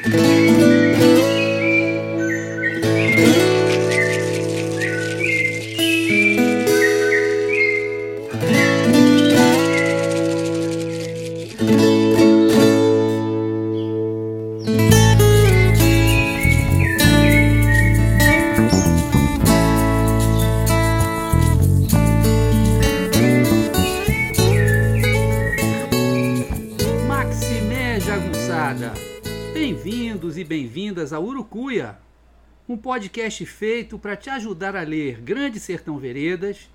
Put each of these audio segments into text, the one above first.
Maximé podcast feito para te ajudar a ler Grande Sertão Veredas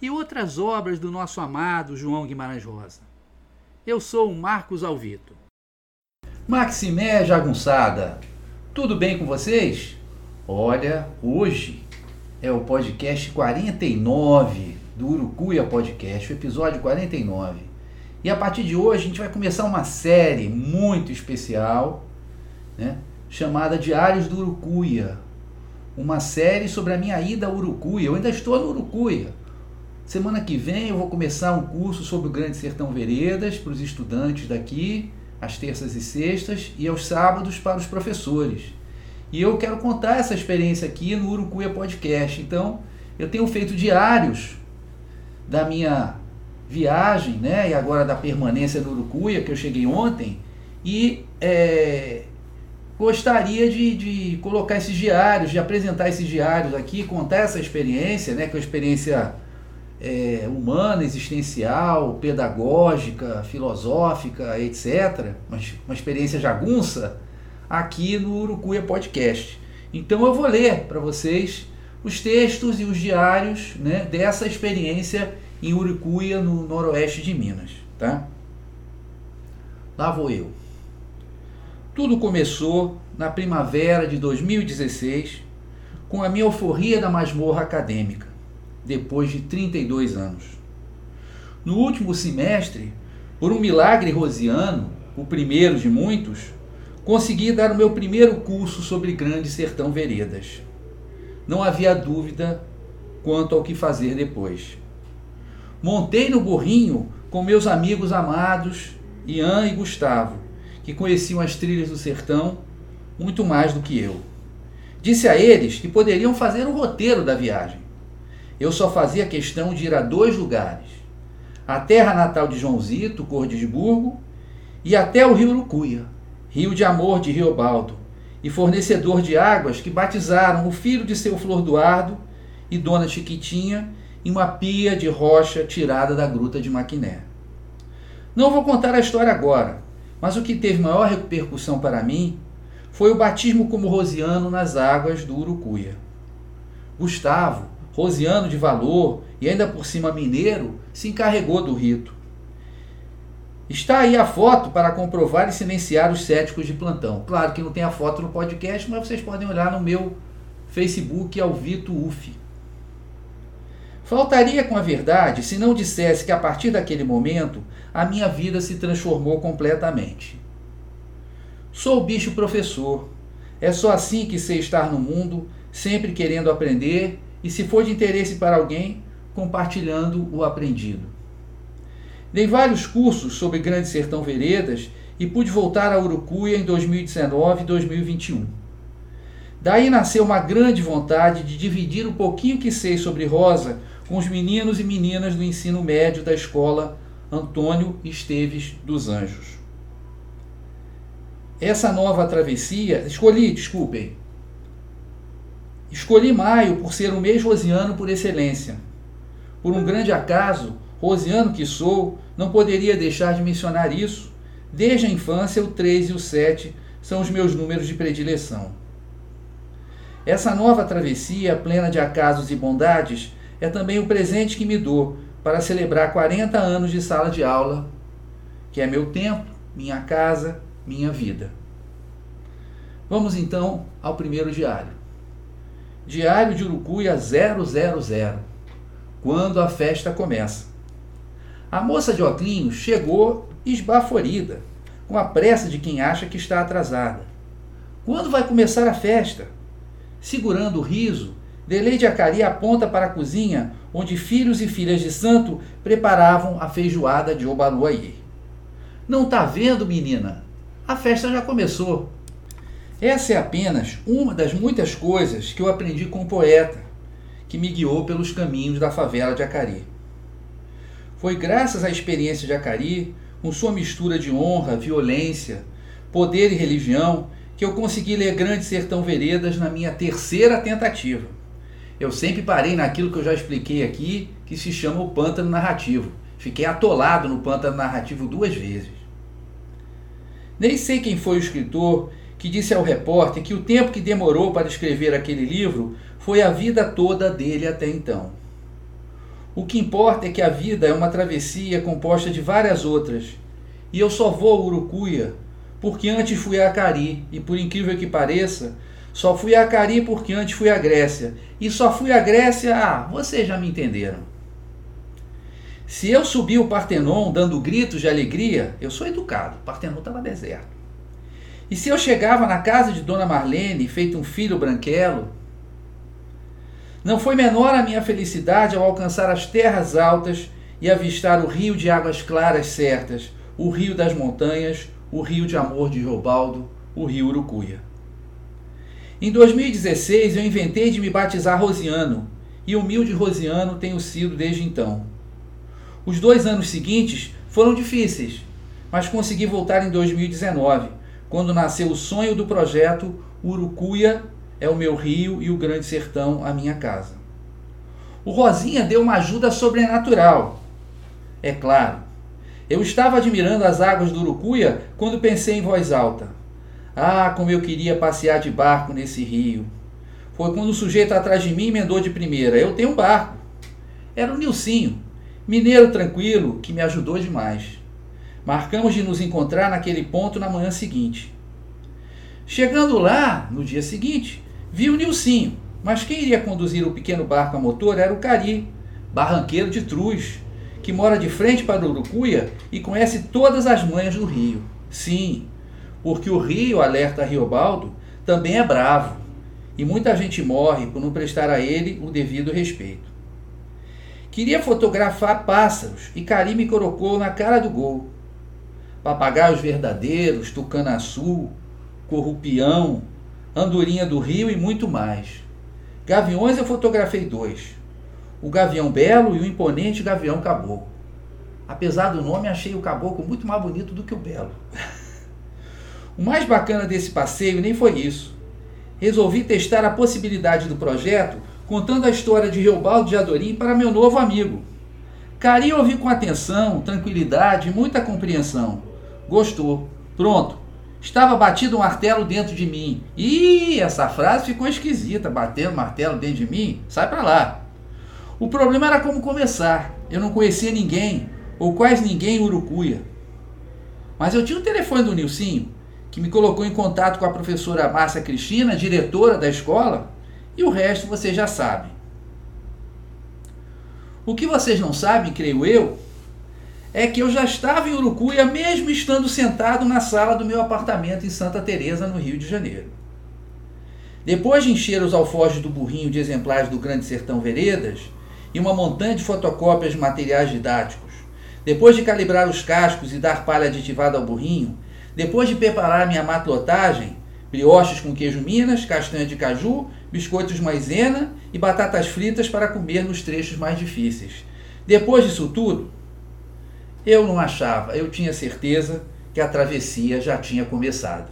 e outras obras do nosso amado João Guimarães Rosa. Eu sou o Marcos Alvito. Maximé Jagunçada, tudo bem com vocês? Olha, hoje é o podcast 49 do Urucuia Podcast, o episódio 49. E a partir de hoje a gente vai começar uma série muito especial, né, chamada Diários do Urucuia. Uma série sobre a minha ida a Urucuia. Eu ainda estou no Urucuia. Semana que vem eu vou começar um curso sobre o Grande Sertão Veredas para os estudantes daqui, às terças e sextas, e aos sábados para os professores. E eu quero contar essa experiência aqui no Urucuia Podcast. Então, eu tenho feito diários da minha viagem, né, e agora da permanência no Urucuia, que eu cheguei ontem, e é, gostaria de, de colocar esses diários, de apresentar esses diários aqui, contar essa experiência, né, que é uma experiência é, humana, existencial, pedagógica, filosófica, etc., uma, uma experiência jagunça, aqui no Urucuia Podcast. Então eu vou ler para vocês os textos e os diários né, dessa experiência em Urucuia, no noroeste de Minas, tá? Lá vou eu. Tudo começou na primavera de 2016 com a minha euforia da masmorra acadêmica, depois de 32 anos. No último semestre, por um milagre rosiano, o primeiro de muitos, consegui dar o meu primeiro curso sobre Grande Sertão Veredas. Não havia dúvida quanto ao que fazer depois. Montei no burrinho com meus amigos amados, Ian e Gustavo, que conheciam as trilhas do sertão muito mais do que eu. Disse a eles que poderiam fazer o roteiro da viagem. Eu só fazia questão de ir a dois lugares: a terra natal de Joãozito, Cordesburgo, e até o rio Urucuia, rio de amor de Riobaldo, e fornecedor de águas que batizaram o filho de seu Flor Duardo e Dona Chiquitinha em uma pia de rocha tirada da gruta de Maquiné. Não vou contar a história agora, mas o que teve maior repercussão para mim foi o batismo como rosiano nas águas do Urucuia. Gustavo, rosiano de valor e ainda por cima mineiro, se encarregou do rito. Está aí a foto para comprovar e silenciar os céticos de plantão. Claro que não tem a foto no podcast, mas vocês podem olhar no meu Facebook, Alvito UF. Faltaria com a verdade se não dissesse que a partir daquele momento a minha vida se transformou completamente. Sou bicho professor. É só assim que sei estar no mundo, sempre querendo aprender e, se for de interesse para alguém, compartilhando o aprendido. Dei vários cursos sobre Grande Sertão Veredas e pude voltar a Urucuia em 2019 e 2021. Daí nasceu uma grande vontade de dividir o pouquinho que sei sobre Rosa com os meninos e meninas do ensino médio da escola Antônio Esteves dos Anjos. Essa nova travessia, escolhi, desculpem, escolhi maio por ser o mês rosiano por excelência. Por um grande acaso, rosiano que sou, não poderia deixar de mencionar isso. Desde a infância, o 3 e o 7 são os meus números de predileção. Essa nova travessia, plena de acasos e bondades, é também o presente que me dou para celebrar 40 anos de sala de aula, que é meu tempo, minha casa, minha vida. Vamos então ao primeiro diário. Diário de Urucuia 000. Quando a festa começa. A moça de Oclinhos chegou esbaforida, com a pressa de quem acha que está atrasada. Quando vai começar a festa? Segurando o riso, Deleide Acari aponta para a cozinha, onde filhos e filhas de santo preparavam a feijoada de Obaluayê. Não tá vendo, menina? A festa já começou. Essa é apenas uma das muitas coisas que eu aprendi com o poeta, que me guiou pelos caminhos da favela de Acari. Foi graças à experiência de Acari, com sua mistura de honra, violência, poder e religião, que eu consegui ler Grande Sertão Veredas na minha terceira tentativa. Eu sempre parei naquilo que eu já expliquei aqui, que se chama o pântano narrativo. Fiquei atolado no pântano narrativo duas vezes. Nem sei quem foi o escritor que disse ao repórter que o tempo que demorou para escrever aquele livro foi a vida toda dele até então. O que importa é que a vida é uma travessia composta de várias outras, e eu só vou a Urucuia porque antes fui a Acari, e por incrível que pareça, só fui a Acari porque antes fui à Grécia. E só fui à Grécia, ah, vocês já me entenderam. Se eu subi o Partenon dando gritos de alegria, eu sou educado, o Partenon estava deserto. E se eu chegava na casa de Dona Marlene, feito um filho branquelo, não foi menor a minha felicidade ao alcançar as terras altas e avistar o rio de águas claras certas, o rio das montanhas, o rio de amor de Riobaldo, o rio Urucuia. Em 2016 eu inventei de me batizar Rosiano, e humilde Rosiano tenho sido desde então. Os dois anos seguintes foram difíceis, mas consegui voltar em 2019, quando nasceu o sonho do projeto Urucuia é o meu rio e o grande sertão a minha casa. O Rosinha deu uma ajuda sobrenatural. É claro, eu estava admirando as águas do Urucuia quando pensei em voz alta. Ah, como eu queria passear de barco nesse rio. Foi quando o sujeito atrás de mim emendou de primeira. Eu tenho um barco. Era o Nilcinho, mineiro tranquilo, que me ajudou demais. Marcamos de nos encontrar naquele ponto na manhã seguinte. Chegando lá, no dia seguinte, vi o Nilcinho, mas quem iria conduzir o pequeno barco a motor era o Cari, barranqueiro de Truz, que mora de frente para Urucuia e conhece todas as manhas do rio. Sim, porque o rio, alerta Riobaldo, também é bravo e muita gente morre por não prestar a ele o devido respeito. Queria fotografar pássaros e Cari me colocou na cara do gol. Papagaios verdadeiros, tucanaçu, corrupião, andorinha do rio e muito mais. Gaviões eu fotografei dois o Gavião Belo e o imponente Gavião Caboclo. Apesar do nome, achei o Caboclo muito mais bonito do que o Belo. o mais bacana desse passeio nem foi isso. Resolvi testar a possibilidade do projeto contando a história de Reobaldo de Adorim para meu novo amigo. Cari ouviu com atenção, tranquilidade e muita compreensão. Gostou. Pronto. Estava batido um martelo dentro de mim. Ih, essa frase ficou esquisita. Batendo martelo dentro de mim? Sai para lá. O problema era como começar. Eu não conhecia ninguém, ou quase ninguém em Urucuia. Mas eu tinha o telefone do Nilcinho, que me colocou em contato com a professora Márcia Cristina, diretora da escola, e o resto vocês já sabem. O que vocês não sabem, creio eu, é que eu já estava em Urucuia mesmo estando sentado na sala do meu apartamento em Santa Teresa, no Rio de Janeiro. Depois de encher os alforjes do burrinho de exemplares do Grande Sertão Veredas, e uma montanha de fotocópias de materiais didáticos. Depois de calibrar os cascos e dar palha aditivada ao burrinho, depois de preparar minha matlotagem, brioches com queijo minas, castanha de caju, biscoitos maisena e batatas fritas para comer nos trechos mais difíceis. Depois disso tudo, eu não achava, eu tinha certeza que a travessia já tinha começado.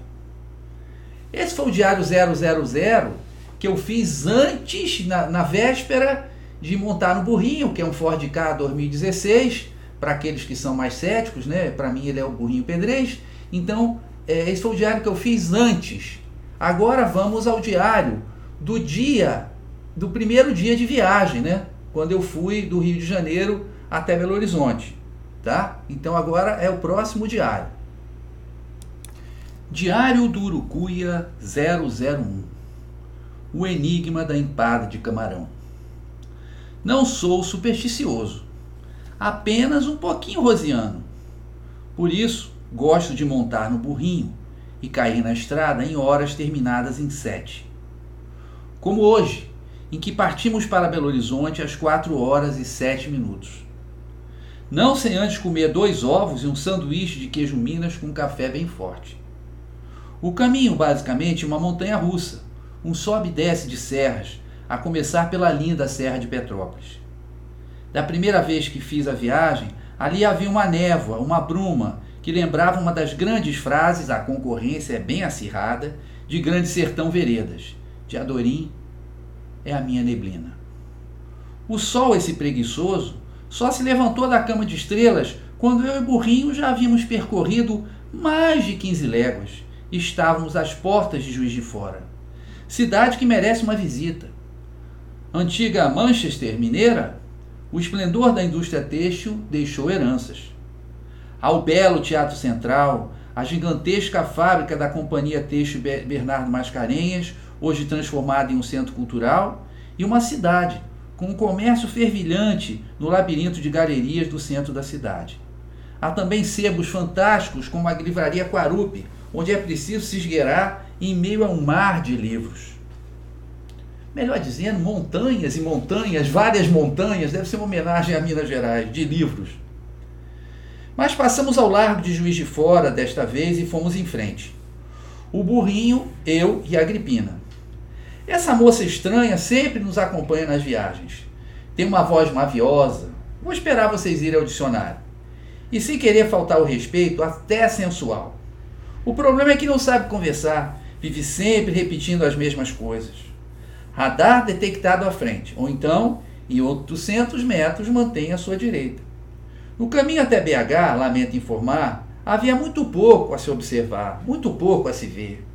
Esse foi o diário 000 que eu fiz antes, na, na véspera de montar no burrinho, que é um Ford Ka 2016, para aqueles que são mais céticos, né? Para mim ele é o burrinho pedrez. Então, é, esse foi o diário que eu fiz antes. Agora vamos ao diário do dia, do primeiro dia de viagem, né? Quando eu fui do Rio de Janeiro até Belo Horizonte, tá? Então agora é o próximo diário. Diário do Urucuia 001. O enigma da empada de camarão. Não sou supersticioso, apenas um pouquinho rosiano. Por isso, gosto de montar no burrinho e cair na estrada em horas terminadas em sete. Como hoje, em que partimos para Belo Horizonte às quatro horas e sete minutos. Não sem antes comer dois ovos e um sanduíche de queijo Minas com um café bem forte. O caminho, basicamente, é uma montanha russa, um sobe e desce de serras, a começar pela linda Serra de Petrópolis. Da primeira vez que fiz a viagem, ali havia uma névoa, uma bruma, que lembrava uma das grandes frases, a concorrência é bem acirrada, de Grande Sertão Veredas, de Adorim, é a minha neblina. O sol, esse preguiçoso, só se levantou da cama de estrelas quando eu e Burrinho já havíamos percorrido mais de 15 léguas e estávamos às portas de Juiz de Fora. Cidade que merece uma visita. Antiga Manchester mineira, o esplendor da indústria têxtil deixou heranças. Ao belo Teatro Central, a gigantesca fábrica da Companhia Têxtil Bernardo Mascarenhas, hoje transformada em um centro cultural, e uma cidade com um comércio fervilhante no labirinto de galerias do centro da cidade. Há também sebos fantásticos como a livraria Quarupi, onde é preciso se esgueirar em meio a um mar de livros. Melhor dizendo, montanhas e montanhas, várias montanhas, deve ser uma homenagem a Minas Gerais, de livros. Mas passamos ao largo de Juiz de Fora desta vez e fomos em frente. O burrinho, eu e a Agripina. Essa moça estranha sempre nos acompanha nas viagens. Tem uma voz maviosa. Vou esperar vocês irem ao dicionário. E sem querer faltar o respeito, até sensual. O problema é que não sabe conversar, vive sempre repetindo as mesmas coisas. Radar detectado à frente, ou então, em 800 metros, mantém a sua direita. No caminho até BH, lamento informar, havia muito pouco a se observar, muito pouco a se ver.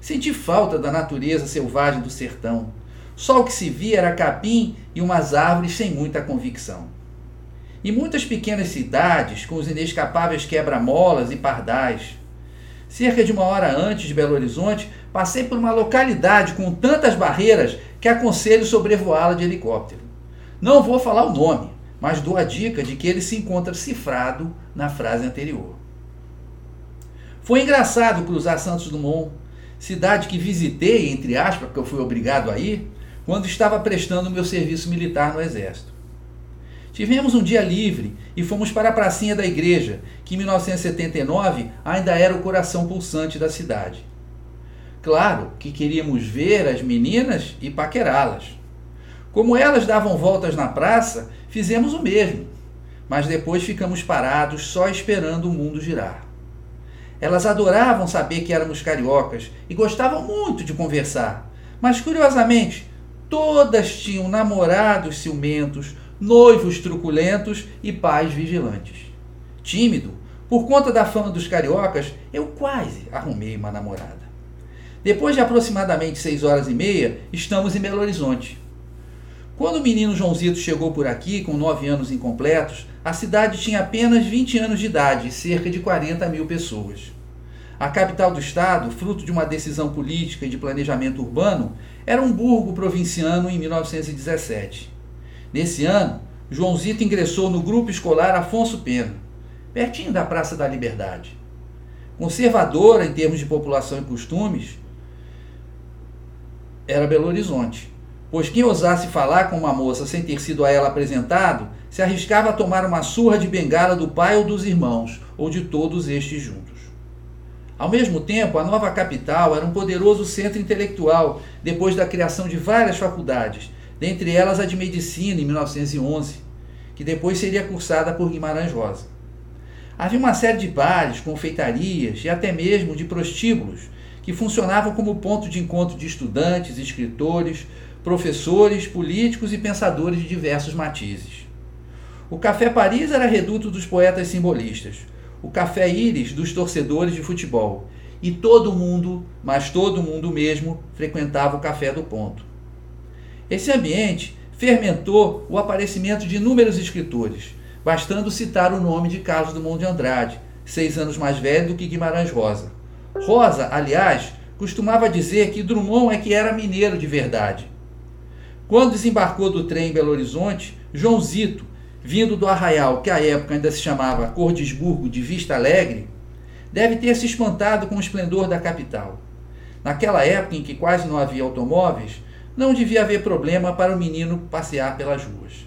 Senti falta da natureza selvagem do sertão. Só o que se via era capim e umas árvores sem muita convicção. E muitas pequenas cidades com os inescapáveis quebra-molas e pardais. Cerca de uma hora antes de Belo Horizonte, passei por uma localidade com tantas barreiras que aconselho sobrevoá-la de helicóptero. Não vou falar o nome, mas dou a dica de que ele se encontra cifrado na frase anterior. Foi engraçado cruzar Santos Dumont cidade que visitei, entre aspas, porque eu fui obrigado a ir, quando estava prestando meu serviço militar no Exército. Tivemos um dia livre e fomos para a pracinha da igreja, que em 1979 ainda era o coração pulsante da cidade. Claro que queríamos ver as meninas e paquerá-las. Como elas davam voltas na praça, fizemos o mesmo, mas depois ficamos parados só esperando o mundo girar. Elas adoravam saber que éramos cariocas e gostavam muito de conversar. Mas, curiosamente, todas tinham namorados ciumentos, noivos truculentos e pais vigilantes. Tímido, por conta da fama dos cariocas, eu quase arrumei uma namorada. Depois de aproximadamente seis horas e meia, estamos em Belo Horizonte. Quando o menino Joãozito chegou por aqui, com nove anos incompletos, a cidade tinha apenas 20 anos de idade e cerca de 40 mil pessoas. A capital do estado, fruto de uma decisão política e de planejamento urbano, era um burgo provinciano em 1917. Nesse ano, Joãozito ingressou no grupo escolar Afonso Pena, pertinho da Praça da Liberdade. Conservadora em termos de população e costumes, era Belo Horizonte pois quem ousasse falar com uma moça sem ter sido a ela apresentado, se arriscava a tomar uma surra de bengala do pai ou dos irmãos, ou de todos estes juntos. Ao mesmo tempo, a nova capital era um poderoso centro intelectual, depois da criação de várias faculdades, dentre elas a de medicina em 1911, que depois seria cursada por Guimarães Rosa. Havia uma série de bares, confeitarias e até mesmo de prostíbulos que funcionavam como ponto de encontro de estudantes, escritores, professores, políticos e pensadores de diversos matizes. O Café Paris era reduto dos poetas simbolistas, o Café Íris dos torcedores de futebol, e todo mundo, mas todo mundo mesmo, frequentava o Café do Ponto. Esse ambiente fermentou o aparecimento de inúmeros escritores, bastando citar o nome de Carlos Drummond de Andrade, seis anos mais velho do que Guimarães Rosa. Rosa, aliás, costumava dizer que Drummond é que era mineiro de verdade quando desembarcou do trem em Belo Horizonte, João Zito, vindo do arraial que à época ainda se chamava Cordesburgo de Vista Alegre, deve ter se espantado com o esplendor da capital. Naquela época em que quase não havia automóveis, não devia haver problema para o menino passear pelas ruas.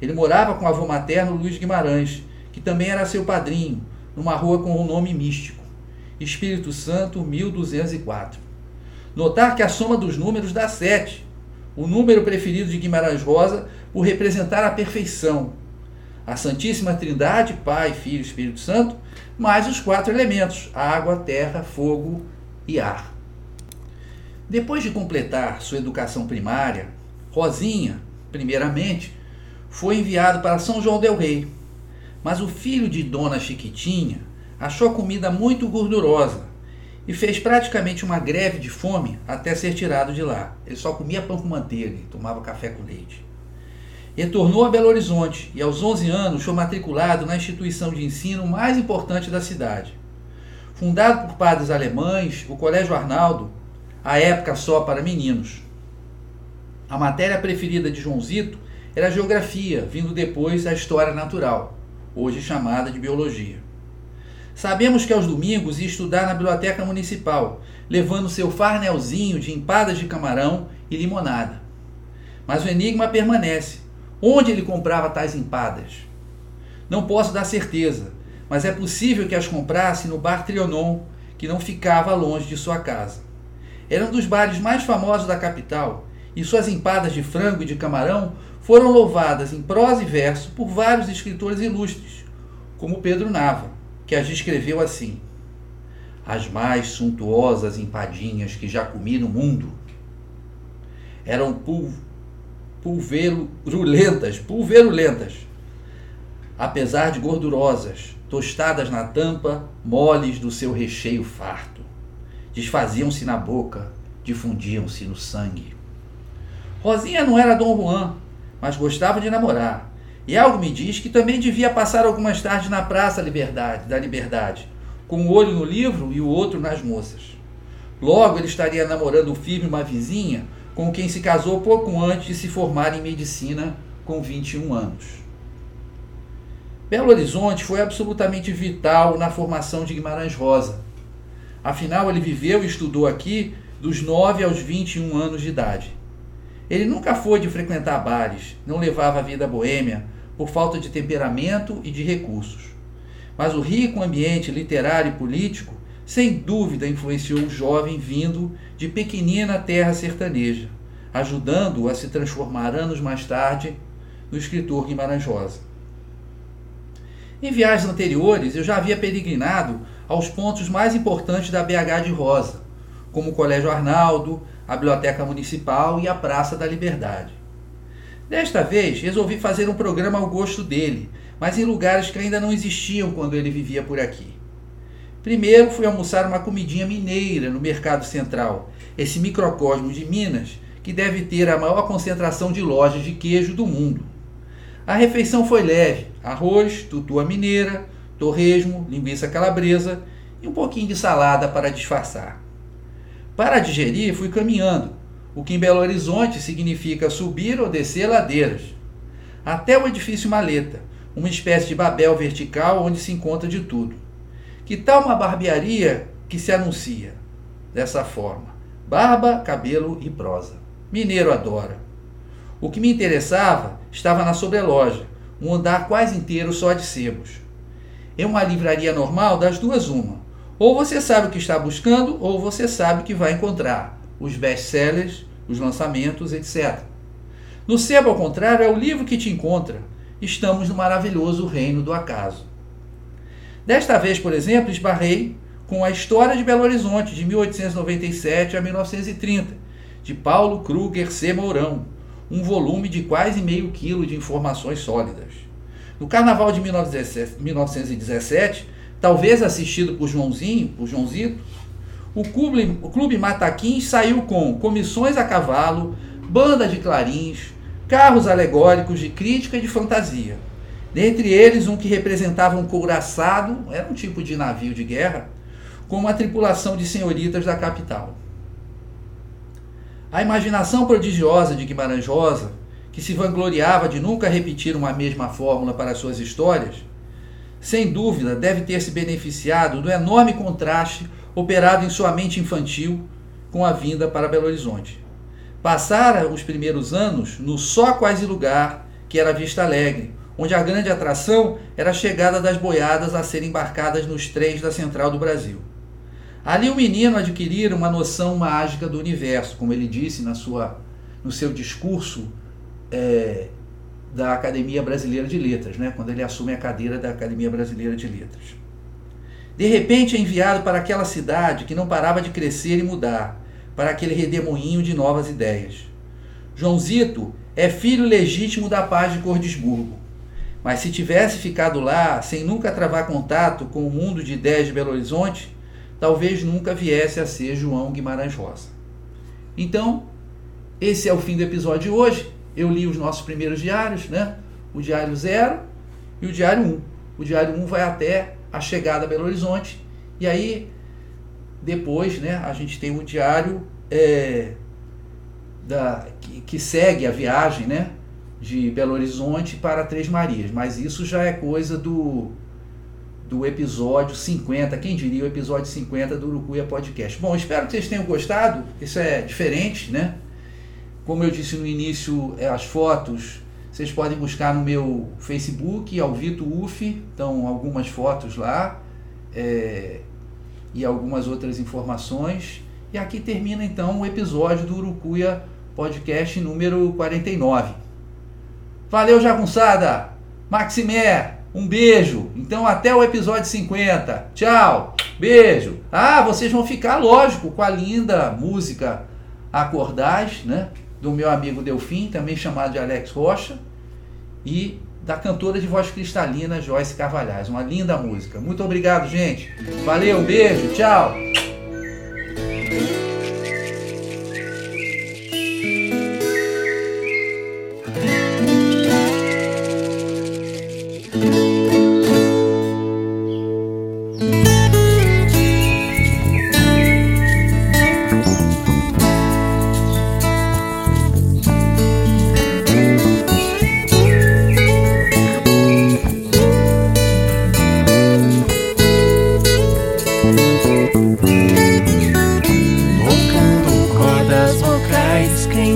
Ele morava com o avô materno Luiz Guimarães, que também era seu padrinho, numa rua com um nome místico. Espírito Santo 1204. Notar que a soma dos números dá 7, o número preferido de Guimarães Rosa por representar a perfeição. A Santíssima Trindade, Pai, Filho e Espírito Santo, mais os quatro elementos: água, terra, fogo e ar. Depois de completar sua educação primária, Rosinha, primeiramente, foi enviado para São João del Rei. Mas o filho de Dona Chiquitinha achou a comida muito gordurosa e fez praticamente uma greve de fome até ser tirado de lá. Ele só comia pão com manteiga e tomava café com leite. Retornou a Belo Horizonte e, aos 11 anos, foi matriculado na instituição de ensino mais importante da cidade. Fundado por padres alemães, o Colégio Arnaldo, à época só para meninos. A matéria preferida de Joãozito era a geografia, vindo depois a história natural, hoje chamada de biologia. Sabemos que aos domingos ia estudar na biblioteca municipal, levando seu farnelzinho de empadas de camarão e limonada. Mas o enigma permanece. Onde ele comprava tais empadas? Não posso dar certeza, mas é possível que as comprasse no bar Trionon, que não ficava longe de sua casa. Era um dos bares mais famosos da capital, e suas empadas de frango e de camarão foram louvadas em prosa e verso por vários escritores ilustres, como Pedro Nava, que as descreveu assim: As mais suntuosas empadinhas que já comi no mundo eram pul pulverulentas, pulverulentas, apesar de gordurosas, tostadas na tampa, moles do seu recheio farto. Desfaziam-se na boca, difundiam-se no sangue. Rosinha não era Dom Juan, mas gostava de namorar. E algo me diz que também devia passar algumas tardes na Praça Liberdade, da Liberdade, com um olho no livro e o outro nas moças. Logo ele estaria namorando firme uma vizinha com quem se casou pouco antes de se formar em medicina com 21 anos. Belo Horizonte foi absolutamente vital na formação de Guimarães Rosa. Afinal, ele viveu e estudou aqui dos 9 aos 21 anos de idade. Ele nunca foi de frequentar bares, não levava a vida boêmia por falta de temperamento e de recursos. Mas o rico ambiente literário e político, sem dúvida, influenciou o jovem vindo de pequenina terra sertaneja, ajudando-o a se transformar anos mais tarde no escritor Guimarães Rosa. Em viagens anteriores, eu já havia peregrinado aos pontos mais importantes da BH de Rosa, como o Colégio Arnaldo, a Biblioteca Municipal e a Praça da Liberdade. Desta vez, resolvi fazer um programa ao gosto dele, mas em lugares que ainda não existiam quando ele vivia por aqui. Primeiro fui almoçar uma comidinha mineira no Mercado Central, esse microcosmo de Minas que deve ter a maior concentração de lojas de queijo do mundo. A refeição foi leve: arroz, tutua mineira, torresmo, linguiça calabresa e um pouquinho de salada para disfarçar. Para digerir, fui caminhando, o que em Belo Horizonte significa subir ou descer ladeiras, até o edifício Maleta, uma espécie de babel vertical onde se encontra de tudo. Que tal uma barbearia que se anuncia dessa forma? Barba, cabelo e prosa. Mineiro adora. O que me interessava estava na sobreloja, um andar quase inteiro só de sebos. Em uma livraria normal, das duas uma. Ou você sabe o que está buscando, ou você sabe o que vai encontrar. Os best-sellers, os lançamentos, etc. No sebo, ao contrário, é o livro que te encontra. Estamos no maravilhoso reino do acaso. Desta vez, por exemplo, esbarrei com a História de Belo Horizonte, de 1897 a 1930, de Paulo Kruger C. Mourão, um volume de quase meio quilo de informações sólidas. No Carnaval de 1917, talvez assistido por Joãozinho, por Joãozito, o clube, o clube Mataquins saiu com comissões a cavalo, banda de clarins, carros alegóricos de crítica e de fantasia. Dentre eles, um que representava um couraçado, era um tipo de navio de guerra, com uma tripulação de senhoritas da capital. A imaginação prodigiosa de Guimarães Rosa, que se vangloriava de nunca repetir uma mesma fórmula para suas histórias, sem dúvida, deve ter se beneficiado do enorme contraste operado em sua mente infantil com a vinda para Belo Horizonte. Passara os primeiros anos no só quase lugar que era Vista Alegre, onde a grande atração era a chegada das boiadas a serem embarcadas nos trens da Central do Brasil. Ali o menino adquirira uma noção mágica do universo, como ele disse na sua, no seu discurso é, da Academia Brasileira de Letras, né, quando ele assume a cadeira da Academia Brasileira de Letras. De repente é enviado para aquela cidade que não parava de crescer e mudar, para aquele redemoinho de novas ideias. Joãozito é filho legítimo da paz de Cordesburgo. Mas se tivesse ficado lá, sem nunca travar contato com o mundo de ideias de Belo Horizonte, talvez nunca viesse a ser João Guimarães Rosa. Então, esse é o fim do episódio de hoje. Eu li os nossos primeiros diários, né? O diário 0 e o diário 1. Um. O diário 1 um vai até a chegada a Belo Horizonte. E aí, depois, né, a gente tem o diário é, da, que, que segue a viagem, né? de Belo Horizonte para Três Marias, mas isso já é coisa do do episódio 50, quem diria o episódio 50 do Urucuia Podcast. Bom, espero que vocês tenham gostado, isso é diferente, né? Como eu disse no início, é, as fotos vocês podem buscar no meu Facebook, Alvito UF, então algumas fotos lá é, e algumas outras informações. E aqui termina então o episódio do Urucuia Podcast número 49. Valeu, jagunçada! Maximé, um beijo. Então, até o episódio 50. Tchau, beijo. Ah, vocês vão ficar, lógico, com a linda música Acordais, né? Do meu amigo Delfim, também chamado de Alex Rocha. E da cantora de voz cristalina Joyce Carvalhais. Uma linda música. Muito obrigado, gente. Valeu, beijo, tchau.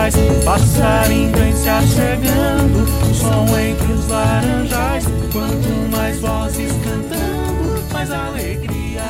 quintais, passarinho vem se achegando, o som entre os laranjais. Quanto mais vozes cantando, mais alegria